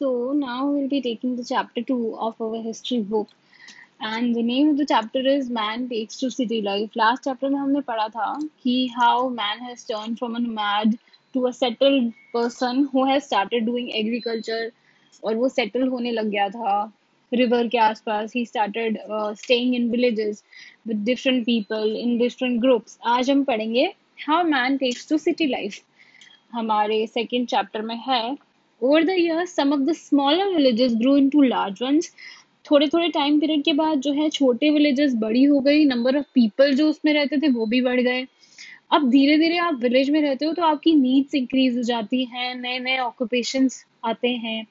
So now we'll be taking the chapter two of our history book. And the name of the chapter is Man Takes to City Life. Last chapter में हमने पढ़ा था कि how man has turned from a nomad to a settled person who has started doing agriculture और वो settle होने लग गया था river के आसपास he started uh, staying in villages with different people in different groups आज हम पढ़ेंगे how man takes to city life हमारे second chapter में है Over the years, some of the smaller villages grew into large ones. थोड़े थोड़े time period के बाद जो है छोटे विलेजेस बड़ी हो गई। नंबर ऑफ़ पीपल जो उसमें रहते थे वो भी बढ़ गए। अब धीरे धीरे आप विलेज में रहते हो तो आपकी नीड्स इंक्रीज हो जाती हैं नए नए ऑक्यूपेशन आते हैं।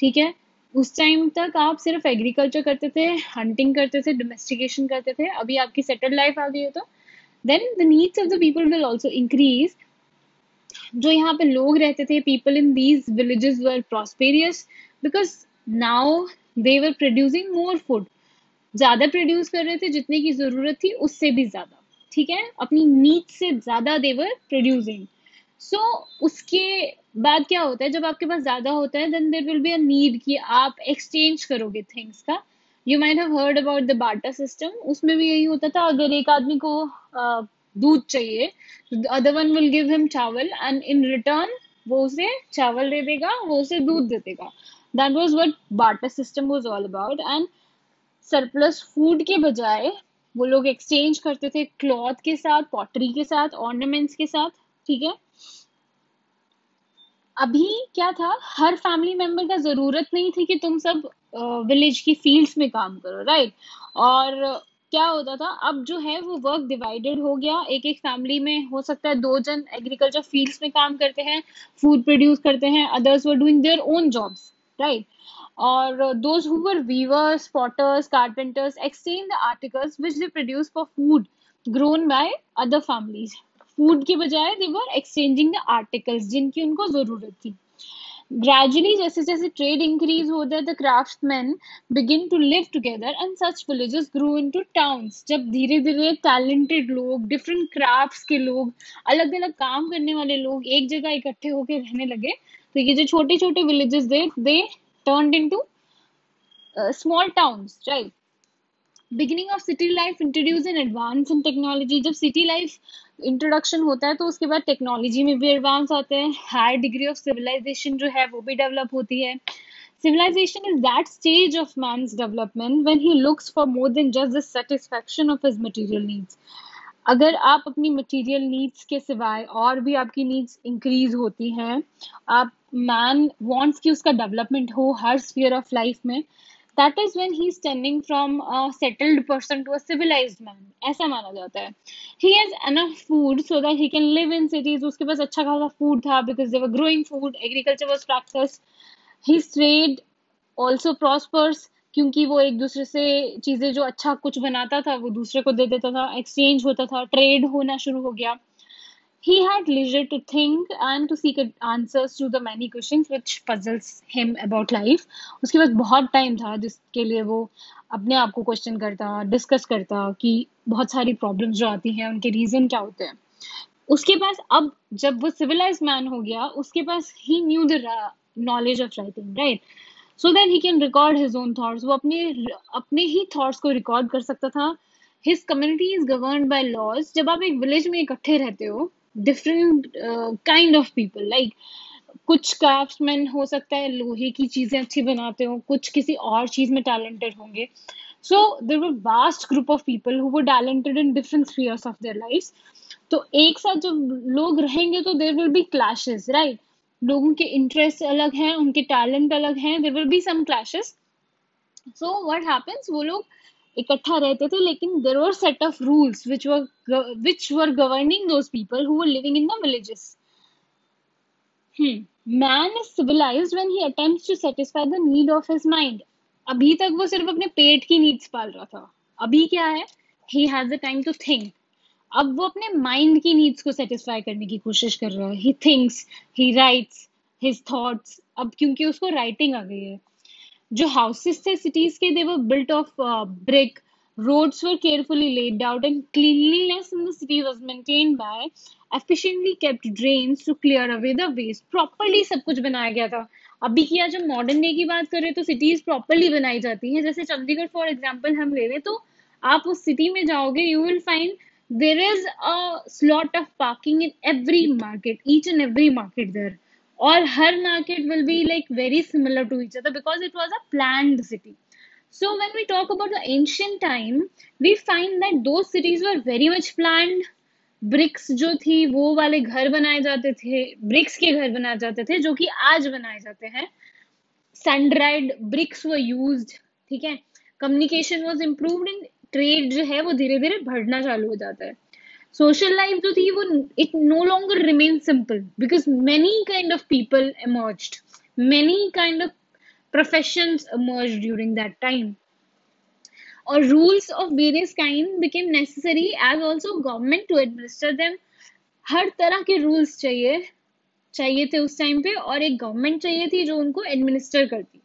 ठीक है? उस टाइम तक आप सिर्फ़ एग्रीकल्चर करते थे हंटिंग करते थे डोमेस्टिकेशन करते थे। अभी आपकी सेटल लाइफ आ गई है तो। Then the needs of the people will also increase जो यहाँ पे लोग रहते थे people in these villages were prosperous because now they were producing more food ज़्यादा प्रोड्यूस कर रहे थे, जितने की ज़रूरत थी, उससे भी ज़्यादा। ठीक है? अपनी नीड से ज़्यादा देवर प्रोड्यूसिंग सो उसके बाद क्या होता है? जब आपके पास ज़्यादा होता है then there will be a need कि आप एक्सचेंज करोगे थिंग्स का। You might have heard about the barter system उसमें भी यही होता था, अगर एक आदमी को दूध चाहिए। Other one will give him चावल एंड इन रिटर्न वो उसे चावल दे देगा, वो उसे दूध दे देगा। That was what barter system was all about and surplus food के बजाय वो लोग एक्सचेंज करते थे क्लॉथ के साथ पॉटरी के साथ ऑर्नामेंट्स के साथ, ठीक है? अभी क्या था? हर फैमिली मेंबर का ज़रूरत नहीं थी कि तुम सब विलेज की फील्ड्स में काम करो राइट और क्या होता था? अब जो है वो वर्क डिवाइडेड हो गया। एक एक फैमिली में हो सकता है दो जन एग्रीकल्चर फील्ड्स में काम करते हैं फ़ूड प्रोड्यूस करते हैं others were doing their own jobs right और those who were weavers potters carpenters exchange the articles which they produce for food grown by other families food के बजाय they were exchanging the articles जिनकी उनको ज़रूरत थी। Gradually, जैसे जैसे trade increase होता है the craftsmen begin to live together and such villages grew into towns. जब धीरे धीरे talented लोग different crafts के लोग अलग अलग काम करने वाले लोग एक जगह इकट्ठे होकर रहने लगे तो ये जो छोटे छोटे villages थे they turned into uh, small towns, right? Beginning of city life introduce in advance in technology जब सिटी लाइफ इंट्रोडक्शन होता है तो उसके बाद टेक्नोलॉजी में भी एडवांस आते हैं। हाई डिग्री ऑफ़ सिविलाइजेशन जो है, वो भी डेवलप होती है। Civilization is that stage of man's development when he looks for more than just the satisfaction of his material needs. अगर आप अपनी मटेरियल नीड्स के सिवाय और भी आपकी नीड्स इंक्रीज होती हैं, आप मैन वांट्स कि उसका डेवलपमेंट हो हर स्फीयर ऑफ़ लाइफ में that is when he turning from a settled person to a civilised man ऐसा माना जाता है। He has enough food so that he can live in cities उसके पास अच्छा खासा फ़ूड था because they were growing food agriculture was practice he trade also prospers क्योंकि वो एक दूसरे से चीज़ें जो अच्छा कुछ बनाता था, वो दूसरे को दे देता था एक्सचेंज होता था ट्रेड होना शुरू हो गया। He had leisure to think and to seek answers to the many questions which puzzles him about life. उसके पास बहुत टाइम था जिसके लिए वो अपने आप को क्वेश्चन करता डिस्कस करता कि बहुत सारी प्रॉब्लम्स जो आती हैं, उनके रीजन क्या होते हैं। उसके पास अब जब वो सिविलाइज मैन हो गया, उसके पास he knew the knowledge of writing right so that he can record his own thoughts वो अपने अपने ही थॉट्स को रिकॉर्ड कर सकता था। His community is govern by laws जब आप एक विलेज में इकट्ठे रहते हो different kind of people like कुछ क्राफ्ट्समैन हो सकता है, लोहे की चीज़ें अच्छी बनाते हो, कुछ किसी और चीज़ में टैलेंटेड होंगे। So there were vast group of people who were talented in different spheres of their life तो एक साथ जब लोग रहेंगे तो there will be clashes right लोगों के इंटरेस्ट अलग हैं, उनके टैलेंट अलग हैं there will be some clashes so what happens वो लोग इकट्ठा रहते थे, लेकिन there were set of rules which were which were governing those people who were living in the villages man is civilised when he attempts to satisfy the need of his mind अभी तक वो सिर्फ़ अपने पेट की needs पाल रहा था। अभी क्या है? He has the time to think अब वो अपने माइंड की नीड्स को सेटिस्फाई करने की कोशिश कर रहा है। He thinks he writes his thoughts अब क्योंकि उसको राइटिंग आ गई है। जो हाउसेस थे सिटीज़ के they were built of brick roads were carefully laid out and cleanliness in the city was maintain by efficiently kept drains to clear away the waste properly सब कुछ बनाया गया था। अभी किया जब मॉडर्न डे की बात करें तो सिटीज़ प्रॉपर्ली बनाई जाती है। जैसे चंडीगढ़ फॉर एग्ज़ाम्पल हम ले रहे तो आप उस सिटी में जाओगे you will find there is a slot of parking in every market each and every market there और हर market will be like very similar to each other because it was a plan city so when we talk about ancient time we find that two cities were very much plan bricks जो थी, वो वाले घर बनाए जाते थे BRICS के घर बनाए जाते थे, जो कि आज बनाए जाते हैं. सैंड्राइड ब्रिक्स व यूज़ ठीक है? Communication was improve in trade जो है, वो धीरे धीरे बढ़ना चालू हो जाता है. सोशल लाइफ जो थी वो it no longer remain simple because many kind of people emerged. Many kind of professions emerged during that time. or rules of various kind became necessary as also government to administer them. हर तरह के rules चाहिए चाहिए थे उस time पे और एक गवर्नमेंट चाहिए थी जो उनको एडमिनिस्टर करती।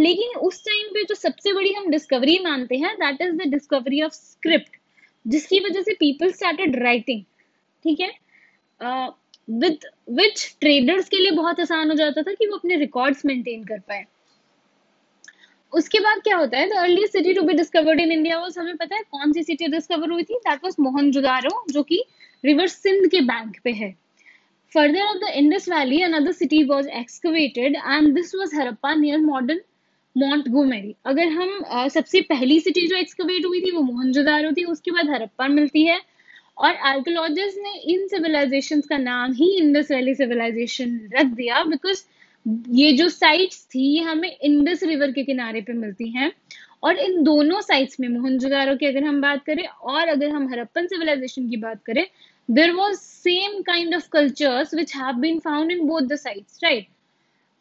लेकिन उस टाइम पे जो सबसे बड़ी हम डिस्कवरी मानते हैं that is the discovery of script जिसकी वजह से पीपल स्टार्टेड राइटिंग ठीक है? विद विच ट्रेडर्स के लिए बहुत आसान हो जाता था कि वो अपने रिकॉर्ड्स मेंटेन कर पाए। उसके बाद क्या होता है? The early city to be discovered in India वो हमें पता है कौन सी सिटी डिस्कवर हुई थी? दैट वाज मोहनजोदारो जो कि रिवर सिंध के बैंक पे है। Further of the Indus valley another city was excavated and this was Harappa near modern Montgomery अगर हम uh, सबसे पहली सिटी जो एक्सकवेट हुई थी वो मोहनजोदारो थी उसके बाद हरप्पा मिलती है। और आर्कोलॉजिस्ट ने इन सिविलाइजेशन का नाम ही इंडस वैली सिविलाइजेशन रख दिया बिकॉज़ ये जो साइट्स थी ये हमें इंडस रिवर के किनारे पे मिलती हैं। और इन दोनों साइट्स में मोहनजोदारो की अगर हम बात करें और अगर हम हरप्पन सिविलाइजेशन की बात करें there was same kind of cultures which have been found in both the sites right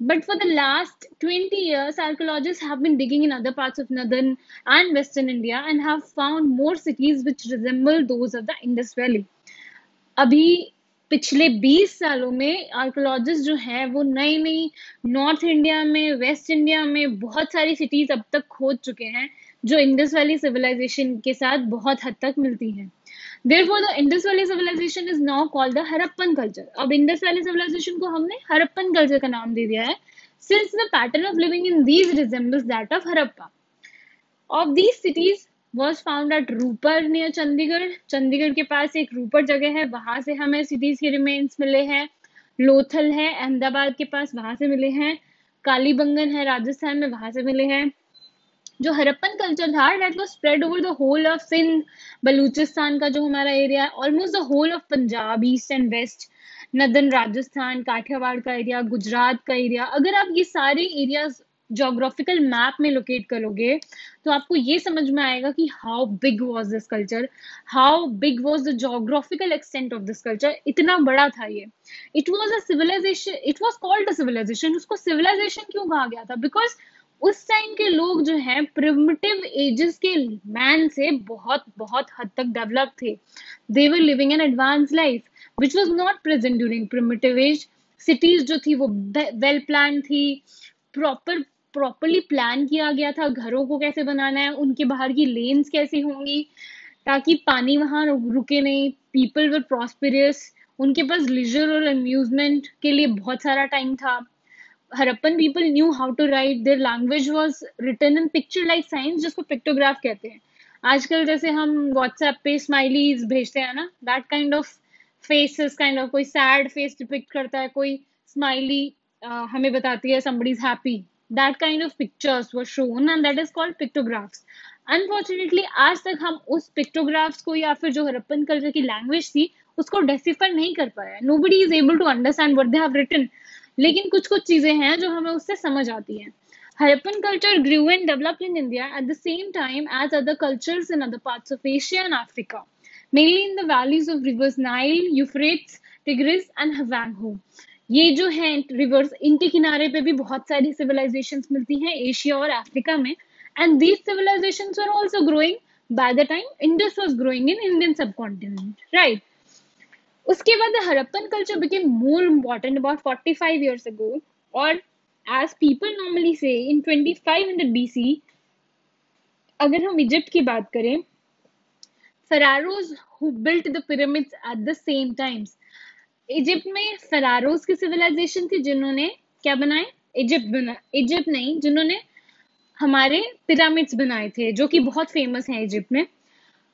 But for the last 20 years, archaeologists have been digging in other parts of northern and western India and have found more cities which resemble those of the Indus Valley. अभी पिछले 20 सालों में archaeologist जो है वो नई नई north India में वेस्ट इंडिया में बहुत सारी सिटीज़ अब तक खोद चुके हैं जो इंडस वैली सिविलाइजेशन के साथ बहुत हद तक मिलती हैं Therefore, the Indus Valley civilization is now called the Harappan culture. अब Indus Valley civilization को हमने Harappan culture का नाम दे दिया है since the pattern of living in these resembles that of Harappa. Of these cities, was found at Ropar near Chandigarh Chandigarh के पास एक रूपर जगह है वहाँ से हमें सिटीज़ के रिमेन्स मिले हैं लोथल है अहमदाबाद के पास वहाँ से मिले हैं कालीबंगन है राजस्थान में वहाँ से मिले हैं जो हरप्पन कल्चर था that was spread over the whole of Sindh Baluchistan का जो हमारा एरिया है almost the whole of Punjab east and west northern Rajasthan, Kathiawar का एरिया गुजरात का एरिया अगर आप ये सारे एरियाज़ जोग्राफिकल मैप में लोकेट करोगे तो आपको ये समझ में आएगा कि how big was this culture how big was the geographical extent of this culture इतना बड़ा था ये। It was a civilisation it was called a civilisation उसको सिविलाइजेशन क्यों कहा गया था? बिकॉज़ उस टाइम के लोग जो हैं प्रिमिटिव एजेस के मैन से बहुत बहुत हद तक डेवलप थे। They were living an advance life which was not present during primitive age cities जो थी, वो वेल प्लान थी। प्रॉपर प्रॉपरली प्लान किया गया था, घरों को कैसे बनाना है, उनके बाहर की लेन्स कैसी होंगी, ताकि पानी वहाँ रुके नहीं। पीपल वर प्रॉस्पेरियस उनके पास लिजर और अम्यूजमेंट के लिए बहुत सारा टाइम था। Harappan people knew how to write their language was written in picture like signs जिसको पिक्टोग्राफ कहते हैं। आजकल जैसे हम व्हाट्सएप पे स्माइलीज भेजते हैं ना that kind of faces kind of कोई सैड फेस डिपिक्ट करता है कोई स्माइली uh, हमें बताती है somebody is happy that kind of pictures were shown and that is called pictographs unfortunately आज तक हम उस पिक्टोग्राफ्स को या फिर जो हरप्पन कल्चर की लैंग्वेज थी उसको डेसिफर नहीं कर पाया nobody is able to understand what they have written लेकिन कुछ कुछ चीज़ें हैं जो हमें उससे समझ आती हैं। Harappan culture grew and developed in India at the same time as other cultures in other parts of Asia and Africa mainly in the valleys of rivers Nile Euphrates Tigris and Hwang Ho ये जो है reverse इनके किनारे पे भी बहुत सारी civilisation मिलती हैं एशिया और अफ्रीका में। And these civilisation are also growing by the time Indus was growing in Indian subcontinent right उसके बाद Harappan culture became more important about 45 years ago. or as people normally say, in 2500 BC अगर हम Egypt की बात करें pharaohs who built the pyramids at the same times. Egypt में pharaohs की civilisation थी जिन्होंने क्या बनाए? इजिप्ट बना इजिप्ट नहीं, जिन्होंने हमारे पिरामिड्स बनाए थे, जो कि बहुत फ़ेमस हैं इजिप्ट में.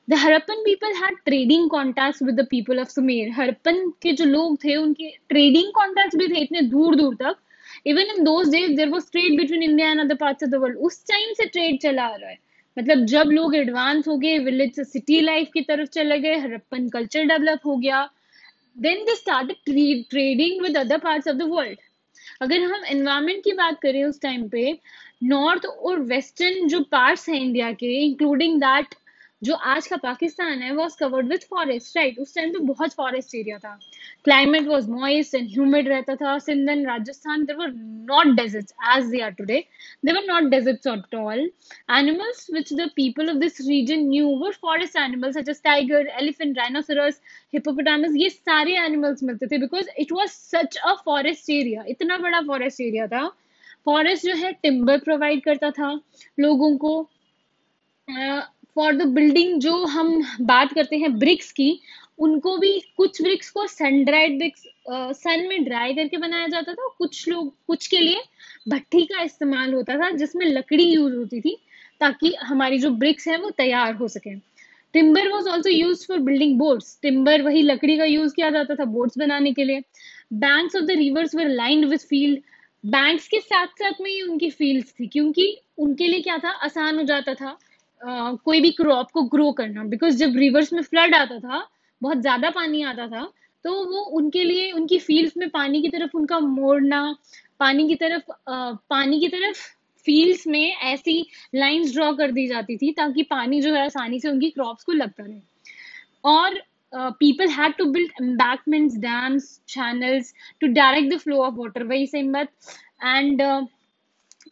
The Harappan people had trading contact with the people of Sumer Harappan के जो लोग थे, उनके ट्रेडिंग कॉन्टैक्ट भी थे इतने दूर दूर तक. Even in those days there was trade between India and other parts of the world उस टाइम से ट्रेड चला आ रहा है. मतलब जब लोग एडवांस हो गए विलेज से सिटी लाइफ की तरफ़ चले गए हरप्पन कल्चर डेवलप हो गया. Then they start trading with other parts of the world अगर हम एनवायरमेंट की बात करें उस टाइम पे नॉर्थ और वेस्टर्न जो पार्ट्स हैं इंडिया के इंक्लूडिंग दैट जो आज का पाकिस्तान है was covered with forest right उस टाइम पे बहुत फॉरेस्ट एरिया था। Climate was moist and humid रहता था। Sindh and Rajasthan there were not deserts as they are today they were not deserts at all animals which the people of this region knew were forest animals such as tiger elephant rhinoceros hippopotamus ये सारे animals मिलते थे because it was such a forest area इतना बड़ा forest area था। Forest जो है timber provide करता था लोगों को। फॉर द बिल्डिंग जो हम बात करते हैं ब्रिक्स की, उनको भी कुछ ब्रिक्स को सन ड्राइड ब्रिक्स सन में ड्राई करके बनाया जाता था, कुछ लोग, कुछ के लिए भट्टी का इस्तेमाल होता था, जिसमें लकड़ी यूज़ होती थी, ताकि हमारी जो ब्रिक्स है वो तैयार हो सके। Timber was also use for building boards timber वही लकड़ी का यूज़ किया जाता था बोर्ड्स बनाने के लिए। Banks of the rivers were lined with field banks के साथ साथ में ही उनकी फील्ड्स थी, क्योंकि उनके लिए क्या था? आसान हो जाता था। कोई भी क्रॉप को ग्रो करना। बिकॉज़ जब रिवर्स में फ्लड आता था, बहुत ज़्यादा पानी आता था तो वो उनके लिए, उनकी फील्ड्स में पानी की तरफ़ उनका मोड़ना, पानी की तरफ़ पानी की तरफ़ फील्ड्स में ऐसी लाइंस ड्रॉ कर दी जाती थी ताकि पानी जो है आसानी से उनकी क्रॉप्स को लगता रहे। और people had to build embankments dams channels to direct the flow of water वही सेम बात एंड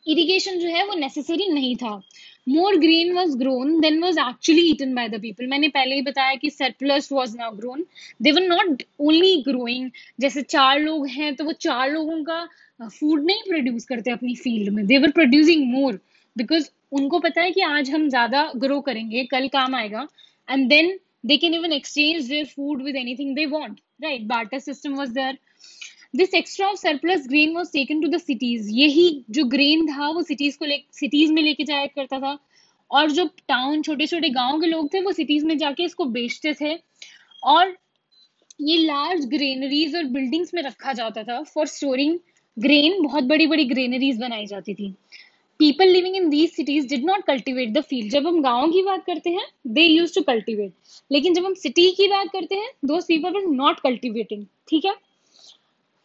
इरिगेशन जो है वो नेसेसरी नहीं था। More grain was grown than was actually eaten by the people मैंने पहले ही बताया कि surplus was now grown they were not only growing जैसे चार लोग हैं तो वो चार लोगों का फ़ूड नहीं प्रोड्यूस करते अपनी फ़ील्ड में. दे वर प्रोड्यूसिंग मोर बिकॉज़ उनको पता है कि आज हम ज़्यादा ग्रो करेंगे, कल काम आएगा and then they can even exchange their food with anything they want right barter system was there this extra of surplus grain was taken to the cities यही जो ग्रेन था, वो सिटीज़ को ले सिटीज़ में लेके जाया करता था। और जो टाउन छोटे छोटे गाँव के लोग थे, वो सिटीज़ में जाके इसको बेचते थे। और ये लार्ज ग्रेनरीज और बिल्डिंग्स में रखा जाता था फॉर स्टोरिंग ग्रेन बहुत बड़ी बड़ी ग्रेनरीज बनाई जाती थी। People living in these cities did not cultivate the field जब हम गाँव की बात करते हैं दे यूज़ टू कल्टिवेट लेकिन जब हम सिटी की बात करते हैं दो पीपल वर नॉट कल्टिवेटिंग ठीक है?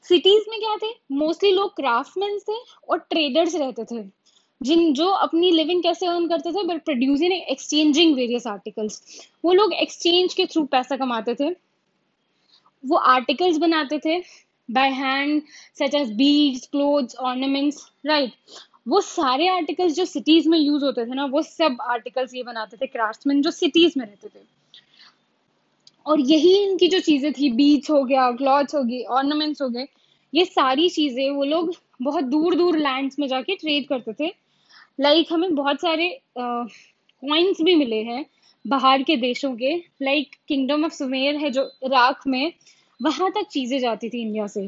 सिटीज़ में क्या थे? मोस्टली लोग क्राफ्टमैन थे और ट्रेडर्स रहते थे। जिन, जो अपनी लिविंग कैसे अर्न करते थे but producing exchanging various articles वो लोग एक्सचेंज के थ्रू पैसा कमाते थे। वो आर्टिकल्स बनाते थे by hand such as beads clothes ornaments right वो सारे आर्टिकल्स जो सिटीज़ में यूज़ होते थे ना, वो सब आर्टिकल्स ये बनाते थे क्राफ्ट्समैन जो सिटीज़ में रहते थे। और यही इनकी जो चीज़ें थी बीच हो गया क्लॉथ्स हो गई ऑर्नामेंट्स हो गए ये सारी चीज़ें वो लोग बहुत दूर दूर लैंड्स में जाके ट्रेड करते थे। लाइक like, हमें बहुत सारे कॉइन्स भी मिले हैं बाहर के देशों के। लाइक किंगडम ऑफ़ सुमेर है जो इराक में वहाँ तक चीज़ें जाती थी इंडिया से।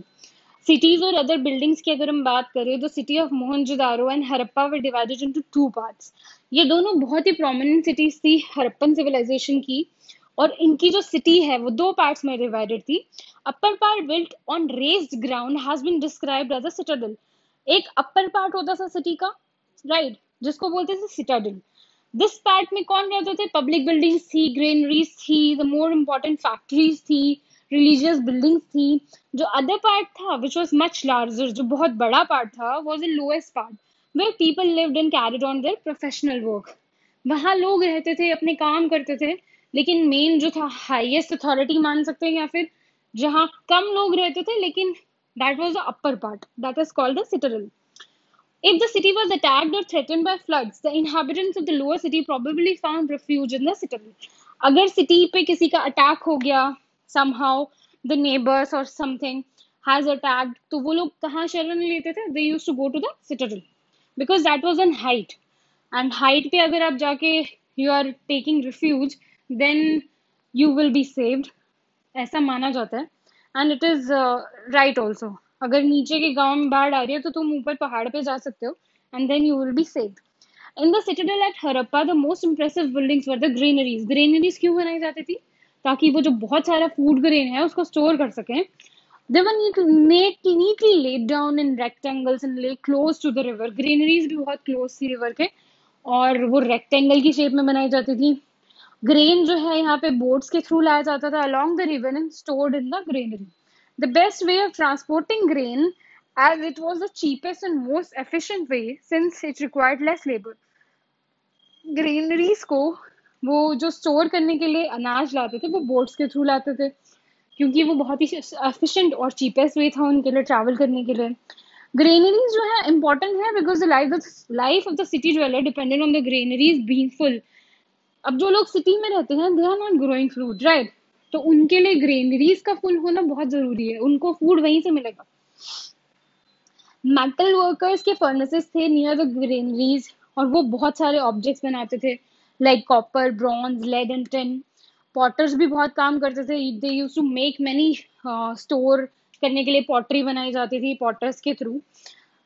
सिटीज़ और अदर बिल्डिंग्स की अगर हम बात करें तो city of Mohenjodaro and Harappa were divided into two parts ये दोनों बहुत ही प्रोमिनेंट सिटीज़ थी हरप्पन सिविलाइजेशन की। और इनकी जो सिटी है, वो दो पार्ट्स में डिवाइडेड थी। Upper part built on raised ground has been described as a citadel एक अपर पार्ट होता था सिटी का राइट right? जिसको बोलते थे सिटाडल दिस पार्ट में कौन रहते थे? पब्लिक बिल्डिंग्स थी ग्रेनरीज थी द मोर इम्पोर्टेंट फैक्ट्रीज थी रिलीजियस बिल्डिंग्स थी। जो अदर पार्ट था विच वॉज़ मच लार्जर जो बहुत बड़ा पार्ट था was the lowest part where people lived and carried on their professional work वहाँ लोग रहते थे, अपने काम करते थे लेकिन मेन जो था हाईएस्ट अथॉरिटी मान सकते हैं या फिर जहाँ कम लोग रहते थे, लेकिन that was the upper part that is called the if the city attacked और threatened by floods the of the lower city probably found refuge in the अगर सिटी पे किसी का अटैक हो गया समहाउ द नेबर्स और something has attacked तो वो लोग कहाँ शरण लेते थे? They used to go to the because that was an height and height पे अगर आप जाके you are taking refuge. Then you will be saved. ऐसा माना जाता है। And it is right also अगर नीचे के गाँव में बाढ़ आ रही है तो तुम ऊपर पहाड़ पे जा सकते हो and then you will be safe in the citadel at Harappa the most impressive buildings were the granaries granaries क्यों बनाई जाती थी? ताकि वो जो बहुत सारा फ़ूड ग्रेन है उसको स्टोर कर सकें। Neat, neatly laid down in rectangles and lay close to the river. Granaries भी बहुत close थी river के और वो रेक्टेंगल की शेप में बनाई जाती थी। ग्रेन जो है यहाँ पे बोट्स के थ्रू लाया जाता था, along the river and stored in the granary. The best way of transporting grain, as it was the cheapest and most efficient way, since it required less labor. Granaries को वो जो store करने के लिए अनाज लाते थे, वो बोट्स के थ्रू लाते थे, क्योंकि वो बहुत ही एफिशिएंट और चीपेस्ट वे था उनके लिए ट्रैवल करने के लिए. ग्रेनरीज जो है इंपॉर्टेंट है because the life of the city है dependent on the granaries being full अब जो लोग सिटी में रहते हैं they are not growing fruit right तो उनके लिए ग्रेनरीज का फुल होना बहुत ज़रूरी है। उनको फ़ूड वहीं से मिलेगा। मेटल वर्कर्स के फर्नेसेस थे नियर द ग्रेनरीज और वो बहुत सारे ऑब्जेक्ट्स बनाते थे like copper bronze lead and tin potters भी बहुत काम करते थे। They use to make many store करने के लिए पॉटरी बनाई जाती थी पॉटर्स के थ्रू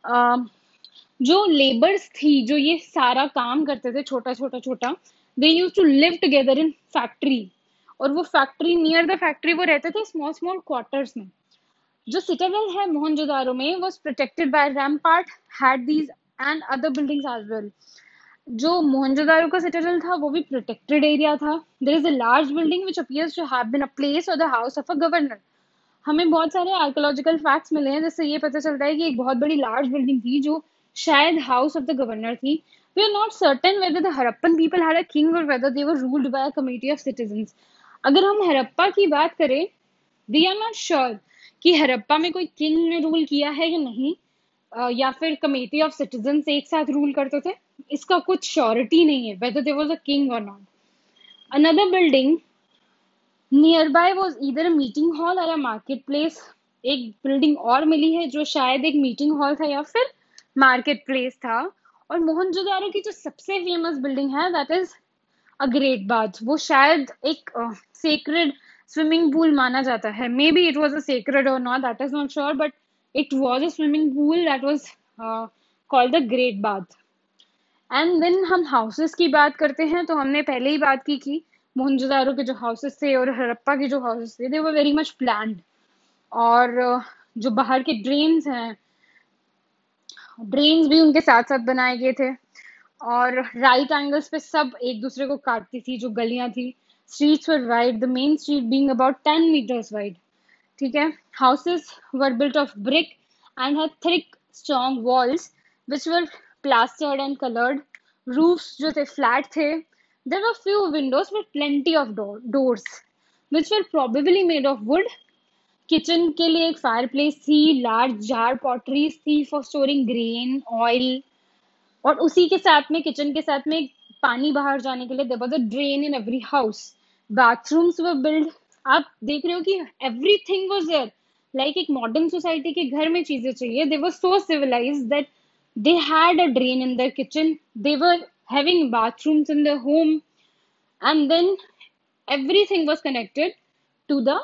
uh, जो लेबर्स थी जो ये सारा काम करते थे छोटा छोटा छोटा they use to live together in factory और वो फैक्ट्री नियर द फैक्ट्री वो रहते थे स्मॉल स्मॉल क्वार्टर्स में। जो सिटाडेल है मोहनजोदारो में was protected by rampart had these and other buildings as well जो मोहनजोदारो का सिटाडेल था, वो भी प्रोटेक्टेड एरिया था। There is a large building which appears to have been a place or the house of a governor हमें बहुत सारे archaeological facts मिले हैं, जिससे ये पता चलता है कि एक बहुत बड़ी लार्ज बिल्डिंग थी, जो शायद हाउस ऑफ़ द गवर्नर थी। We are not certain whether the Harappan people had a king or whether they were ruled by a committee of citizens अगर हम हरप्पा की बात करें वी आर नॉट श्योर कि हरप्पा में कोई किंग ने रूल किया है या नहीं या फिर कमेटी ऑफ़ सिटीजन एक साथ रूल करते थे, इसका कुछ श्योरिटी नहीं है whether they was a king or not another building nearby was इधर meeting hall or a market place एक बिल्डिंग और मिली है जो शायद एक मीटिंग हॉल था या फिर मार्केट प्लेस था। और मोहनजोदारो की जो सबसे फ़ेमस बिल्डिंग है that is a great bath वो शायद एक सेक्रेड स्विमिंग पूल माना जाता है. Maybe it was a sacred or not that is not sure but was a swimming pool that was uh, called the Great Bath. And then हम houses की बात करते हैं तो हमने पहले ही बात की थी मोहनजोदारो के जो हाउसेस थे और हरप्पा के जो हाउसेस थे they were very much planned और जो बाहर के ड्रेन्स हैं ड्रेन्स भी उनके साथ साथ बनाए गए थे और राइट एंगल्स पे सब एक दूसरे को काटती थी, जो गलियाँ थी। Streets were wide the main street being about ten metres wide ठीक है? Houses were built of brick and had thick strong walls which were plastered and coloured roofs जो थे फ्लैट थे। There were few windows with plenty of doors which were probably made of wood kitchen के लिए एक fire place थी large jar potteries थी for storing grain oil और उसी के साथ में किचन के साथ में पानी बाहर जाने के लिए there was a drain in every house bathrooms were build आप देख रहे हो कि एवरीथिंग वाज देयर लाइक एक मॉडर्न सोसाइटी के घर में चीज़ें चाहिए they were so civilise that they had a drain in the kitchen they were having bathrooms in their home. And then everything was connected to the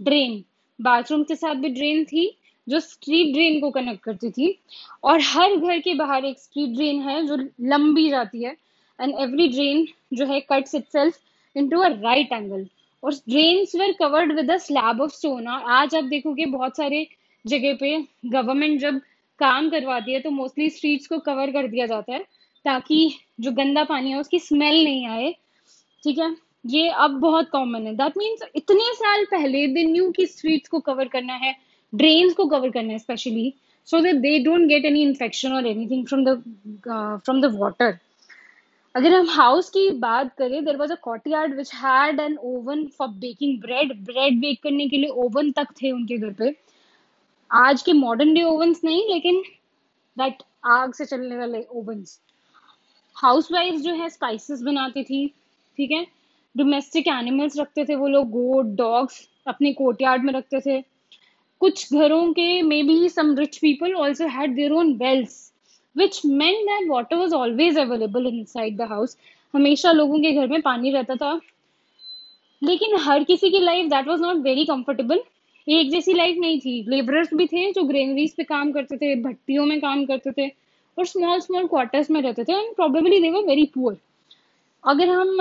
drain. Bathroom के साथ भी drain थी, जो स्ट्रीट ड्रेन को connect करती थी। और हर घर के बाहर एक स्ट्रीट ड्रेन है, जो लंबी जाती है। एंड एवरी ड्रेन जो है cuts itself into a right angle और drains were covered with a slab of stone और आज आप देखोगे बहुत सारे जगह पे गवर्नमेंट जब काम करवाती है तो मोस्टली स्ट्रीट्स को कवर कर दिया जाता है, ताकि जो गंदा पानी है, उसकी स्मेल नहीं आए। ठीक है? ये अब बहुत कॉमन है। दैट मीन्स इतने साल पहले दे न्यू की स्ट्रीट्स को कवर करना है ड्रेन्स को कवर करना है specially so that they don't get any infection or anything from the from the water अगर हम हाउस की बात करें there was a courtyard which had an oven for baking bread bread bake करने के लिए ओवन तक थे उनके घर पे। आज के मॉडर्न डे ओवंस नहीं, लेकिन दैट आग से चलने वाले ओवंस हाउस वाइफ जो है स्पाइसेस बनाती थी, ठीक है? डोमेस्टिक एनिमल्स रखते थे वो लोग गोट डॉग्स अपने कोर्टयार्ड में रखते थे। कुछ घरों के maybe some rich people also had their own wells which meant that water was always available inside the house हमेशा लोगों के घर में पानी रहता था। लेकिन हर किसी की life that was not very comfortable एक जैसी लाइफ नहीं थी। लेबरर्स भी थे जो ग्रेनरीज पे काम करते थे, भट्टियों में काम करते थे और स्मॉल स्मॉल क्वार्टर्स में रहते थे। And probably they were very poor अगर हम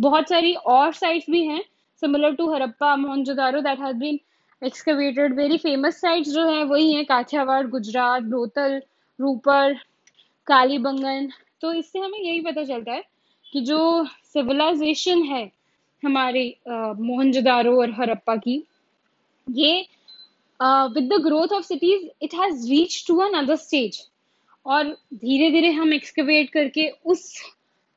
बहुत सारी और साइट्स भी हैं similar to Harappa Mohenjodaro that has been excavated very famous sites जो है, वही हैं काठियावाड़ गुजरात रोहतल रूपर कालीबंगन तो इससे हमें यही पता चलता है कि जो सिविलाइजेशन है हमारे मोहनजोदारो और हरप्पा की, ये with the growth of cities it has reach to another stage और धीरे धीरे हम एक्सकवेट करके उस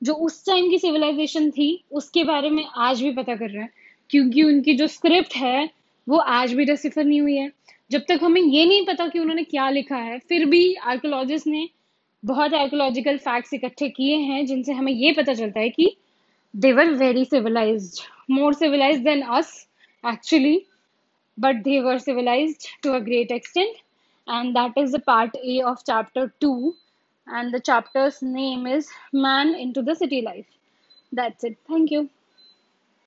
जो उस टाइम की सिविलाइजेशन थी, उसके बारे में आज भी पता कर रहे हैं। क्योंकि उनकी जो स्क्रिप्ट है, वो आज भी डिसिफर नहीं हुई है। जब तक हमें ये नहीं पता कि उन्होंने क्या लिखा है, फिर भी आर्कोलॉजिस्ट ने बहुत आर्कोलॉजिकल फैक्ट्स इकट्ठे किए हैं, जिनसे हमें ये पता चलता है कि were very civilized, more civilized than us, actually. But they were civilized to a great extent. And that is the part a of chapter 2 and the chapter's name is man into the city life. That's it. Thank you